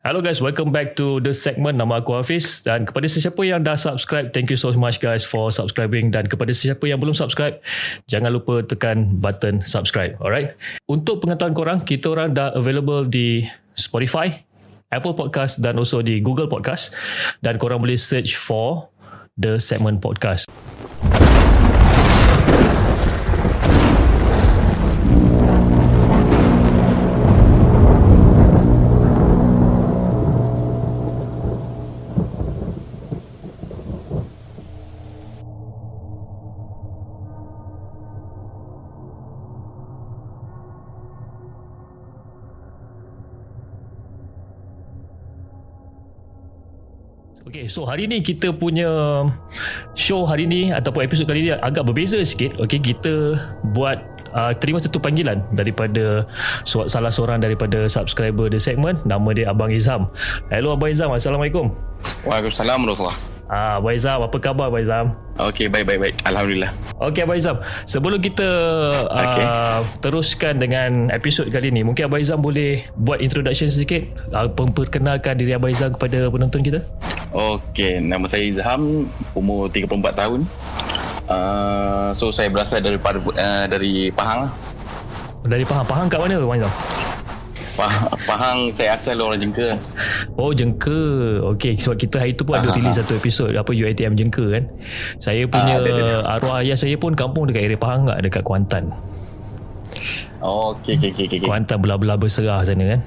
Hello guys, welcome back to the segment. Nama aku Hafiz dan kepada sesiapa yang dah subscribe, thank you so much guys for subscribing dan kepada sesiapa yang belum subscribe, jangan lupa tekan button subscribe. Alright. Untuk pengetahuan korang, kita orang dah available di Spotify, Apple Podcast dan also di Google Podcast dan korang boleh search for the segment podcast. Okay, so hari ni kita punya show hari ni ataupun episod kali ni agak berbeza sikit. Okay, kita buat uh, terima satu panggilan daripada salah seorang daripada subscriber the segment. Nama dia Abang Izam. Hello Abang Izam, Assalamualaikum. Waalaikumsalam warahmatullahi Ah, Abang Izam, apa khabar Abang Izam? Okey, baik baik baik. Alhamdulillah. Okey Abang Izam, sebelum kita uh, Okey. teruskan dengan episod kali ni, mungkin Abang Izam boleh buat introduction sedikit, uh, memperkenalkan diri Abang Izam kepada penonton kita. Okey, nama saya Izham, umur 34 tahun. Uh, so saya berasal daripada uh, dari Pahang lah. Dari Pahang, Pahang kat mana Izam? Pah- Pahang saya asal orang Jengka. Oh jengka Okay sebab kita hari tu pun ada Aha. release satu episod Apa UiTM jengka kan Saya punya Ah, ada, ada. arwah ayah saya pun kampung dekat area Pahang tak Dekat Kuantan Oh, okey okey okey okey. Kuantan belah-belah berserah sana kan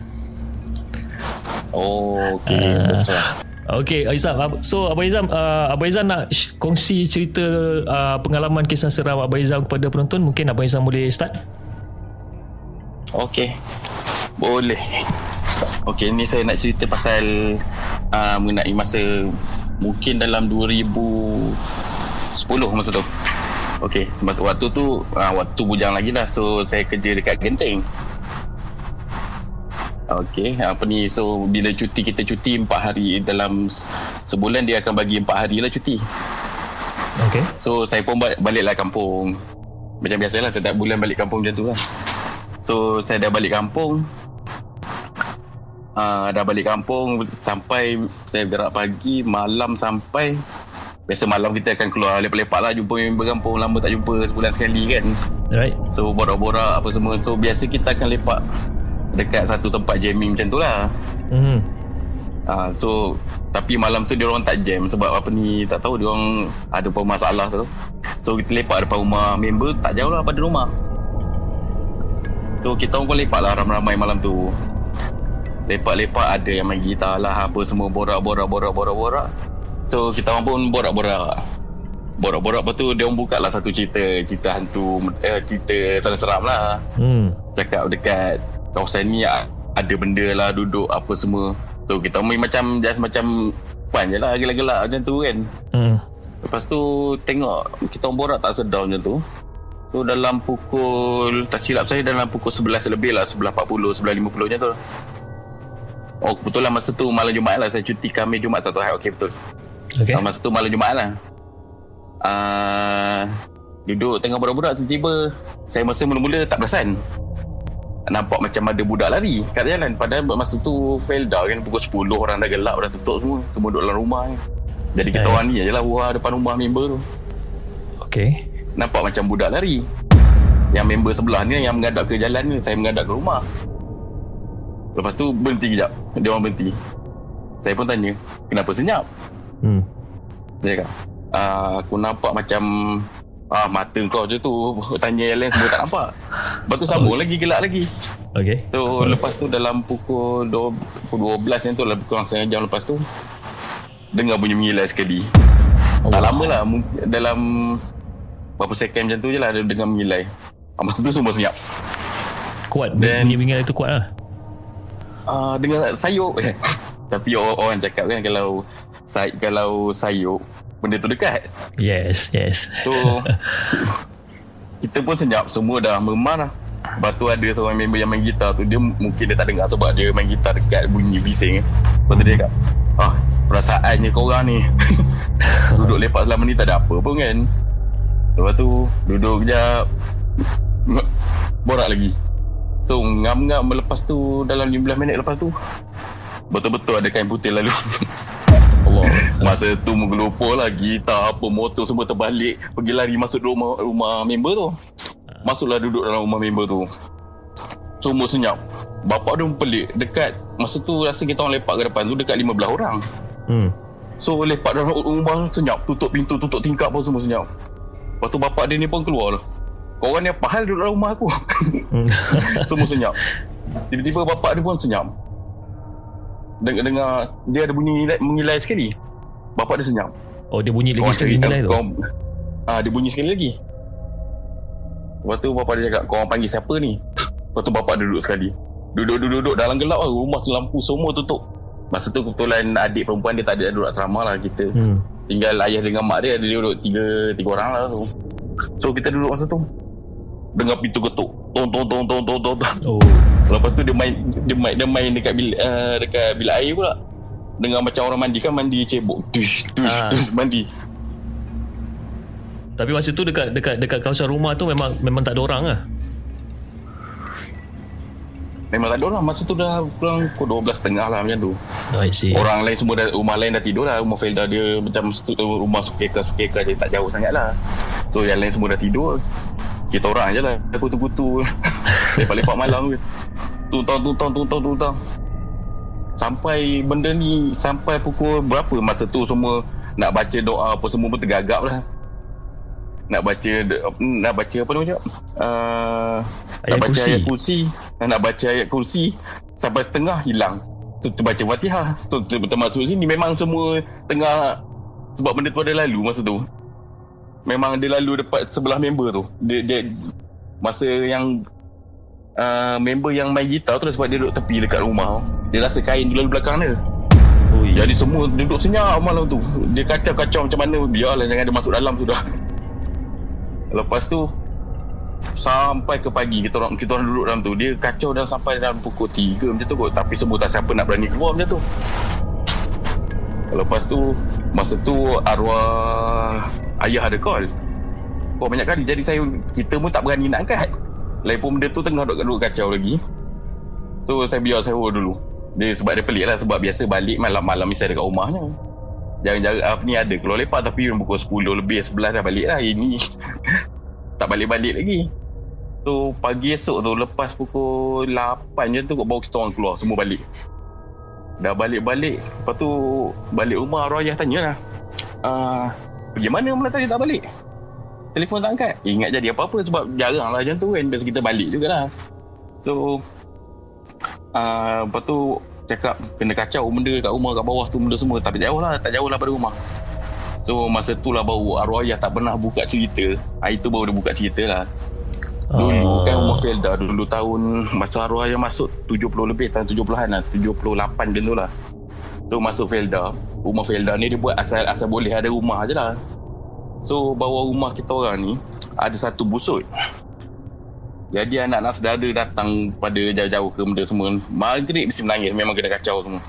Oh, okey. Ah. Berserah. Okay Izam Ab- So Abang Izam uh, Abang Izam nak kongsi cerita uh, Pengalaman kisah seram Abang Izam kepada penonton Mungkin Abang Izam boleh start Okey. Boleh. Okey, ni saya nak cerita pasal uh, mengenai masa mungkin dalam 2010 masa tu. Okey, sebab tu waktu tu uh, waktu bujang lagi lah. So saya kerja dekat Genting. Okey, apa ni? So bila cuti kita cuti 4 hari dalam sebulan dia akan bagi 4 hari lah cuti. Okay So saya pun ba- baliklah kampung. Macam biasalah setiap bulan balik kampung macam tu lah. So saya dah balik kampung. Uh, Dah balik kampung Sampai saya gerak pagi Malam sampai Biasa malam kita akan keluar lepak-lepak lah Jumpa member kampung Lama tak jumpa sebulan sekali kan. Right. So borak-borak apa semua. So biasa kita akan lepak Dekat satu tempat jamming macam tu lah. Mm-hmm. uh, So Tapi malam tu dia orang tak jam Sebab apa ni Tak tahu dia orang Ada apa masalah tu. So kita lepak depan rumah member Tak jauh lah pada rumah. So kita orang pun lepak lah Ramai-ramai malam tu. Lepak-lepak Ada yang main gitar lah Apa semua Borak-borak-borak-borak-borak So kita orang pun borak-borak. Borak-borak Lepas tu dia orang buka lah satu cerita Cerita hantu eh, Cerita seram-seram lah. Hmm. cakap dekat kawasan ni ada benda lah duduk apa semua. So kita main macam just macam fun je lah gelak-gelak macam tu kan. Hmm. lepas tu tengok kita orang borak tak sedar macam tu. So dalam pukul tak silap saya dalam pukul 11 lebih lah 11.40 11.50 macam tu. Oh kebetulan masa tu malam Jumaat lah saya cuti kami Jumaat satu hari. Okey betul. Okay. masa tu malam Jumaat lah. Uh, duduk tengah borak-borak tiba-tiba saya masa mula-mula tak perasan nampak macam ada budak lari kat jalan. Padahal masa tu Felda kan pukul 10 orang dah gelap dah tutup semua. Semua duduk dalam rumah kan. jadi kita Eh. orang ni je lah wah depan rumah member tu. Okay nampak macam budak lari. Yang member sebelah ni yang menghadap ke jalan ni saya menghadap ke rumah. Lepas tu berhenti kejap dia orang berhenti. Saya pun tanya kenapa senyap? Hmm. dia cakap ah, aku nampak macam ah mata kau je tu tanya yang lain semua tak nampak. Lepas tu sambung lagi gelak lagi. Okay So lepas tu dalam pukul 12, pukul 12 macam tu lah kurang setengah jam lepas tu Dengar bunyi mengilai sekali Tak Allah. lama lah dalam Berapa second macam tu je lah dia dengar mengilai ah, Masa tu semua senyap. Kuat Then- Bunyi bingal itu kuat lah. Ah, Dengar sayuk. Tapi orang, orang cakap kan kalau say, Kalau sayuk Benda tu dekat. Yes Yes. So Kita pun senyap. Semua dah memar lah. Lepas tu ada seorang member yang main gitar tu. Dia mungkin dia tak dengar sebab dia main gitar dekat bunyi bising. Lepas tu dia cakap Ah perasaannya korang ni. Duduk lepak selama ni tak ada apa pun kan. Lepas tu duduk kejap Borak lagi. So ngam-ngam lepas tu Dalam 15 minit lepas tu Betul-betul ada kain putih lalu. Allah. Masa tu menggelopor lah Gitar apa Motor semua terbalik. Pergi lari masuk rumah rumah member tu. Masuklah duduk dalam rumah member tu. Semua senyap. Bapak dia pelik Dekat Masa tu rasa kita orang lepak ke depan tu Dekat 15 orang. Hmm. So lepak dalam rumah senyap. Tutup pintu Tutup tingkap pun semua senyap. Lepas tu bapak dia ni pun keluar lah Korang ni apa hal duduk dalam rumah aku. Hmm. Semua senyap. Tiba-tiba bapak dia pun senyap Dengar, dengar Dia ada bunyi mengilai sekali. Bapak dia senyap. Oh dia bunyi lagi sekali nilai tu. kau, ah, Dia bunyi sekali lagi. Lepas tu bapak dia cakap Korang panggil siapa ni? Lepas tu bapak dia duduk sekali. Duduk-duduk dalam gelap lah. Rumah tu lampu semua tutup. Masa tu kebetulan adik perempuan dia tak ada duduk asrama lah kita. Hmm. Tinggal ayah dengan mak dia Dia duduk tiga, tiga orang lah tu. So kita duduk masa tu. Dengar pintu ketuk. Tong tong tong tong tong tong. Oh. Lepas tu dia main Dia main, dia main dekat bil, uh, Dekat bilik air pula. Dengar macam orang mandi kan Mandi cebok. Tush tush Ah. tush Mandi. Tapi masa tu dekat dekat dekat kawasan rumah tu memang memang tak ada orang lah. Memang tak ada orang. Masa tu dah kurang Pukul 12.30 lah macam tu. I see. Orang lain semua dah, Rumah lain dah tidur lah. Rumah Felda dia Macam stu- rumah sukeka-sukeka je. Tak jauh sangat lah. So yang lain semua dah tidur. Kita orang je lah. Kutu-kutu Lepak-lepak malam ke. Tuntang tuntang tuntang tuntang. Sampai benda ni Sampai pukul berapa Masa tu semua Nak baca doa apa Semua pun tergagap lah. Nak baca nak baca apa nama cakap uh, Ayat nak baca kursi. ayat kursi. Nak baca ayat kursi sampai setengah hilang. Tu terbaca Fatihah. Tu tu- termasuk sini. Memang semua tengah sebab benda tu ada lalu masa tu. Memang dia lalu dekat sebelah member tu. Dia, dia masa yang uh, member yang main gitar tu sebab dia duduk tepi dekat rumah. Dia rasa kain tu lalu belakang dia. Ya. jadi semua duduk senyap malam tu. Dia kacau-kacau macam mana biarlah jangan dia masuk dalam sudah. Lepas tu sampai ke pagi kita orang kita orang duduk dalam tu dia kacau dah sampai dalam pukul 3 macam tu kot. Tapi semua tak siapa nak berani keluar macam tu. Lepas tu masa tu arwah ayah ada call. Kau banyak kali. Jadi saya kita pun tak berani nak angkat pun benda tu tengah duduk, duduk kacau lagi so saya biar saya dulu dia sebab dia pelik lah sebab biasa balik malam-malam mesti ada kat rumahnya jangan-jangan apa ni ada keluar lepak tapi pukul 10 lebih 11 dah balik lah ini tak balik-balik lagi So pagi esok tu lepas pukul 8 je tu baru kita orang keluar semua balik. Dah balik-balik. Lepas tu balik rumah arwah ayah tanya lah. Uh, pergi mana malam tadi tak balik? Telefon tak angkat. Ingat jadi apa-apa sebab jarang lah macam tu kan. Biasa kita balik jugalah. So uh, lepas tu cakap kena kacau benda kat rumah kat bawah tu benda semua. Tapi tak jauh lah. Tak jauh lah pada rumah. So masa tu lah baru arwah ayah tak pernah buka cerita. Hari tu baru dia buka cerita lah. Dulu Ah. kan rumah Felda dulu tahun masa arwah yang masuk 70 lebih tahun 70-an lah 78 dulu lah so masuk Felda rumah Felda ni dia buat asal asal boleh ada rumah je lah so bawah rumah kita orang ni ada satu busut. Jadi anak-anak saudara datang pada jauh-jauh ke benda semua. Maghrib mesti menangis. Memang kena kacau semua.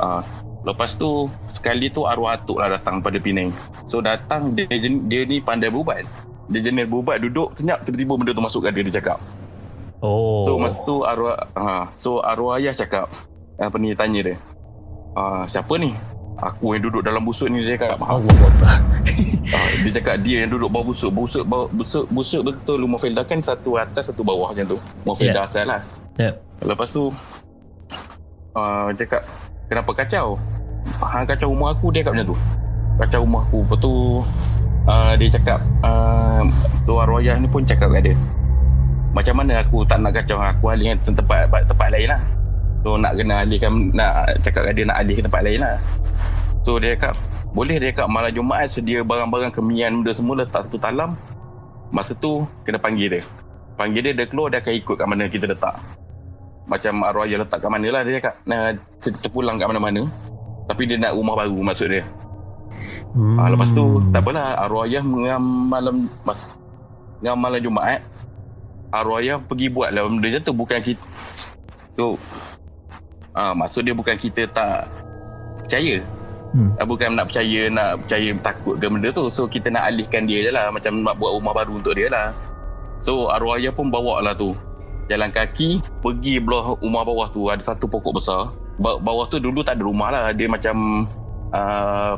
Ah, lepas tu sekali tu arwah atuk lah datang pada Penang. So datang dia, dia ni pandai berubat. Dia jenis berubat duduk senyap tiba-tiba benda tu masuk kat dia dia cakap. Oh. So masa tu arwah ha, so arwah ayah cakap apa ni tanya dia. Ah siapa ni? Aku yang duduk dalam busuk ni dia cakap. Allah Akbar. ah, dia cakap dia yang duduk bawah busuk. Busuk bawah, busuk busuk betul rumah Felda kan satu atas satu bawah macam tu. Rumah Felda Yeah. asal lah. Ya. Lepas tu uh, dia cakap kenapa kacau? Ha, kacau rumah aku dia cakap macam tu. Kacau rumah aku. Lepas tu uh, dia cakap uh, so arwah ayah ni pun cakap kat dia. Macam mana aku tak nak kacau aku alihkan tempat tempat lain lah. So nak kena alihkan nak cakap kat dia nak alih ke tempat lain lah. So dia cakap boleh dia cakap malam Jumaat sedia barang-barang kemian benda semua letak satu talam. Masa tu kena panggil dia. Panggil dia dia keluar dia akan ikut kat mana kita letak macam arwah ayah letak kat mana lah dia cakap nah, terpulang kat mana-mana tapi dia nak rumah baru maksud dia Hmm. hmm. lepas tu tak apalah arwah ayah ngam malam mas, ngam malam Jumaat arwah ayah pergi buat lah benda macam tu bukan kita so ah, maksud dia bukan kita tak percaya Hmm. Ah, bukan nak percaya nak percaya takut ke benda tu. So kita nak alihkan dia je lah. Macam nak buat rumah baru untuk dia lah. So arwah ayah pun bawa lah tu. Jalan kaki pergi belah rumah bawah tu. Ada satu pokok besar. Ba- bawah tu dulu tak ada rumah lah. Dia macam uh,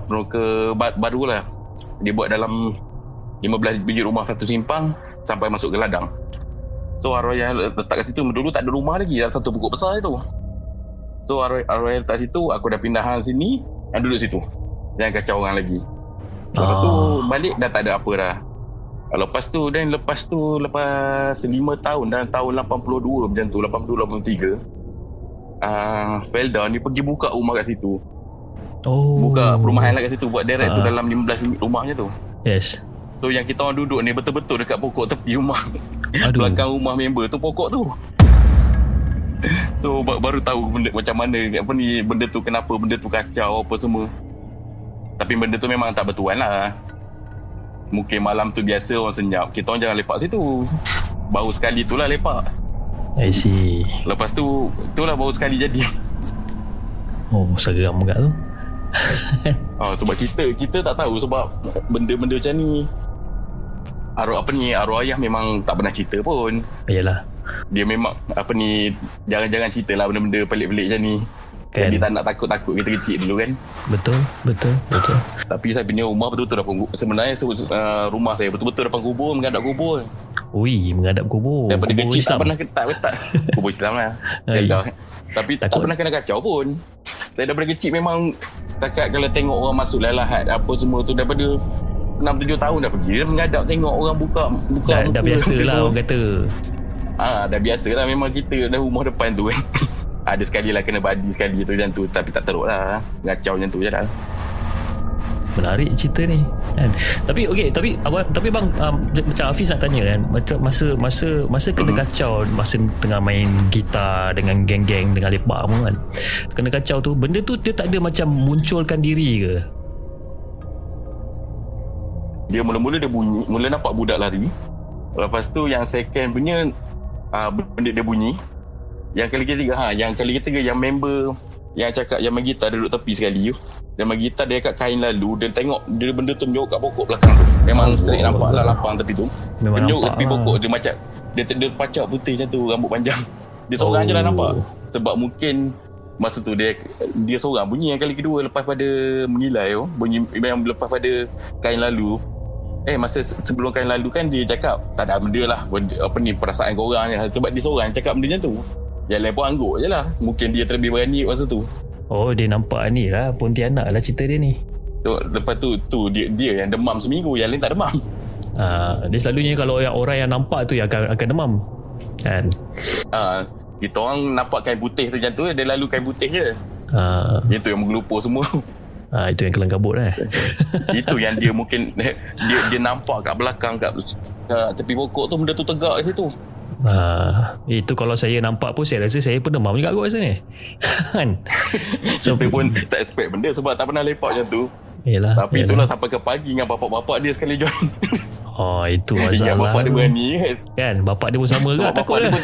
ba- baru lah. Dia buat dalam 15 biji rumah satu simpang sampai masuk ke ladang. So arwah yang letak kat situ. Dulu tak ada rumah lagi. Dalam satu pokok besar itu. So arwah, arwah letak situ. Aku dah pindah hang sini yang duduk situ jangan kacau orang lagi Lepas tu Ah. balik dah tak ada apa dah. Lepas tu dan lepas tu lepas 5 tahun dan tahun 82 macam tu 82 83 ah Felda ni pergi buka rumah kat situ. Oh. Buka perumahan lah kat situ buat direct tu Ah. dalam 15 rumahnya tu. Yes. So yang kita orang duduk ni betul-betul dekat pokok tepi rumah. Aduh. Belakang rumah member tu pokok tu. So ba- baru tahu benda macam mana apa ni benda tu kenapa benda tu kacau apa semua. Tapi benda tu memang tak bertuan lah. Mungkin malam tu biasa orang senyap. Kita orang jangan lepak situ. Baru sekali tu lah lepak. I see. Lepas tu, tu lah baru sekali jadi. Oh, seram juga tu. Ha, sebab kita kita tak tahu sebab benda-benda macam ni. Arwah apa ni, arwah ayah memang tak pernah cerita pun. Yalah. Dia memang apa ni, jangan-jangan cerita lah benda-benda pelik-pelik macam ni. Kan. Jadi tak nak takut-takut kita kecil dulu kan. Betul, betul, betul. Tapi saya punya rumah betul-betul depan kubur. Sebenarnya uh, rumah saya betul-betul depan kubur, menghadap kubur. Ui, menghadap kubur. Daripada kubur kecil tak Islam. pernah tak tak kubur Islam lah. Hai. Eldah. Tapi tak Takut. pernah kena kacau pun. Saya daripada kecil memang setakat kalau tengok orang masuk lahat apa semua tu daripada 6 7 tahun dah pergi dia menghadap tengok orang buka buka Dah, dah biasa lah orang kata. Ah, dah biasa lah memang kita dah rumah depan tu kan. Ada sekali lah kena badi sekali tu macam tu tapi tak teruk lah. Ngacau macam tu je lah. Menarik cerita ni kan. Tapi okey, tapi abang tapi bang um, macam Hafiz nak tanya kan, masa masa masa kena Mhm. kacau masa tengah main gitar dengan geng-geng dengan lepak semua kan. Kena kacau tu, benda tu dia tak ada macam munculkan diri ke? Dia mula-mula dia bunyi, mula nampak budak lari. Lepas tu yang second punya uh, benda dia bunyi. Yang kali ketiga ha, yang kali ketiga yang member yang cakap yang main gitar dia duduk tepi sekali tu. Dia main gitar dia kat kain lalu dan tengok dia benda tu menyok kat pokok belakang tu. Memang Oh. straight nampak lah lapang tepi tu. Memang Menyok kat tepi lah. pokok dia macam dia, dia pacak putih macam tu rambut panjang. Dia seorang je lah Oh. nampak. Sebab mungkin masa tu dia dia seorang bunyi yang kali kedua lepas pada mengilai tu bunyi yang lepas pada kain lalu eh masa se- sebelum kain lalu kan dia cakap tak ada benda lah benda, apa ni perasaan korang ni sebab dia seorang cakap benda macam tu. Yang lain pun angguk je lah. Mungkin dia terlebih berani masa tu. Oh, dia nampak ni lah Pontianak lah cerita dia ni. tu, lepas tu tu dia, dia yang demam seminggu yang lain tak demam. Ah, dia selalunya kalau yang orang yang nampak tu yang akan akan demam. Kan? ah, kita orang nampak kain putih tu macam tu dia lalu kain putih je. Ah, dia tu yang menggelupur semua ah itu yang kelang kabut eh. itu yang dia mungkin dia dia nampak kat belakang kat, tepi pokok tu benda tu tegak kat situ Ah, itu kalau saya nampak pun saya rasa saya pun demam juga kot rasa ni. kan? So, kita pun tak expect benda sebab tak pernah lepak macam tu Yelah, tapi yelah. itulah sampai ke pagi dengan bapak-bapak dia sekali join Oh, itu Ingat masalah. bapak dia berani kan Kan, bapak dia pun sama? Sebab Takut dia lah. pun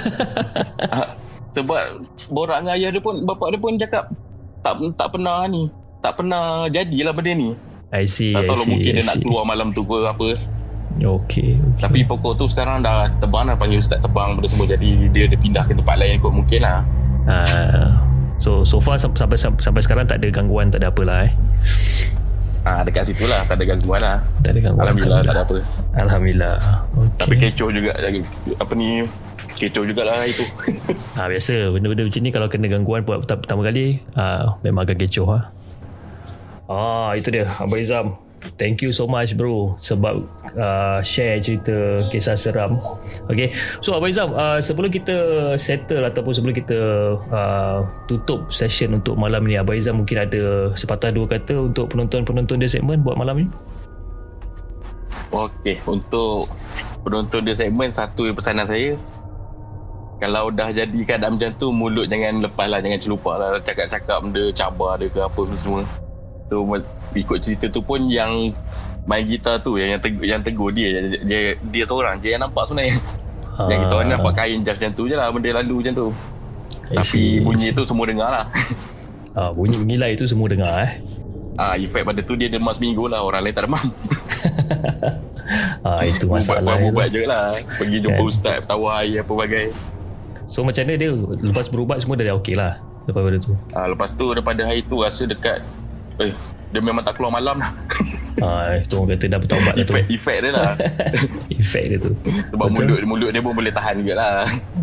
Sebab Borak dengan ayah dia pun Bapak dia pun cakap Tak tak pernah ni Tak pernah jadilah benda ni I see, Tak I tahu lah see. mungkin I dia nak see. keluar malam tu ke apa Okay, okay. Tapi pokok tu sekarang dah tebang dah Panggil ustaz tebang benda semua Jadi dia dia pindah ke tempat lain kot mungkin lah Ah, so so far sam- sampai sampai, sampai sekarang tak ada gangguan, tak ada apalah eh. Ah Dekat situ lah Tak ada gangguan lah Tak ada gangguan. Alhamdulillah tak ada apa Alhamdulillah. Okay. Tapi kecoh juga Apa ni Kecoh jugalah itu Ah biasa benda-benda macam ni kalau kena gangguan buat pertama, kali ah memang agak kecoh ah. Ah itu dia Abang Izam. Thank you so much bro sebab uh, share cerita kisah seram. Okay. So Abang Izam uh, sebelum kita settle ataupun sebelum kita uh, tutup session untuk malam ni Abang Izam mungkin ada sepatah dua kata untuk penonton-penonton dia segmen buat malam ni. Okey, untuk penonton dia segmen satu pesanan saya kalau dah jadi keadaan macam tu mulut jangan lepas lah jangan celupak lah cakap-cakap benda cabar dia ke apa semua so ikut cerita tu pun yang main gitar tu yang yang tegur, yang tegur dia, dia dia dia seorang je yang nampak sebenarnya yang kita orang nampak kain just macam tu je lah benda lalu macam tu I tapi see, bunyi tu semua dengar lah Ah, bunyi mengilai itu semua dengar eh. Ah, efek pada tu dia demam seminggu lah orang lain tak demam Ah itu Ubat masalah. buat itu. ubat je lah Pergi jumpa Kan. ustaz Tawar air apa bagai So macam mana dia lepas berubat semua dah okey lah lepas pada tu. Ah, lepas tu daripada hari tu rasa dekat eh dia memang tak keluar malam lah. Ah, itu orang kata dah bertaubat lah tu. Efek, dia lah. Efek dia tu. Sebab mulut mulut dia pun boleh tahan juga lah.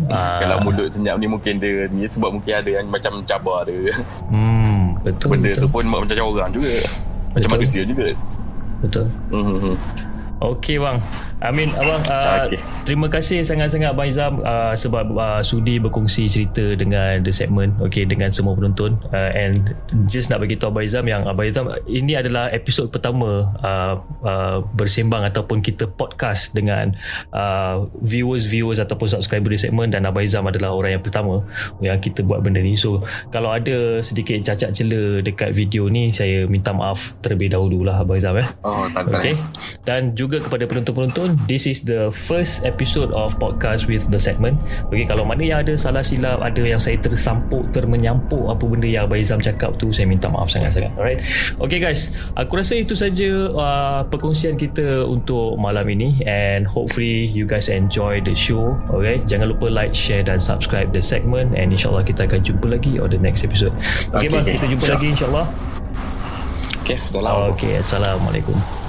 Ah. Kalau mulut senyap ni mungkin dia ni sebab mungkin ada yang macam cabar dia. Hmm, betul. Benda betul. tu pun macam orang juga. Macam Betul. manusia juga. Betul. Hmm. Okey bang. Amin abang uh, Okey. terima kasih sangat-sangat abang Izam uh, sebab uh, sudi berkongsi cerita dengan the segment okey dengan semua penonton uh, and just nak bagi tahu abang Izam yang abang Izam ini adalah episod pertama uh, uh, bersembang ataupun kita podcast dengan uh, viewers-viewers ataupun subscriber di segmen dan abang Izam adalah orang yang pertama yang kita buat benda ni so kalau ada sedikit cacat cela dekat video ni saya minta maaf terlebih dahulu lah abang Izam eh Oh, tak. Okay. Dan juga kepada penonton-penonton, this is the first episode of podcast with the segment. Okay, kalau mana yang ada salah silap, ada yang saya tersampuk, termenyampuk apa benda yang Abang Izam cakap tu, saya minta maaf sangat-sangat. Alright. Okay guys, aku rasa itu saja uh, perkongsian kita untuk malam ini and hopefully you guys enjoy the show. Okay, jangan lupa like, share dan subscribe the segment and insyaAllah kita akan jumpa lagi on the next episode. Okay, Okay, bang, okay. kita jumpa lagi insyaAllah. Okay, salam. Okay, Assalamualaikum.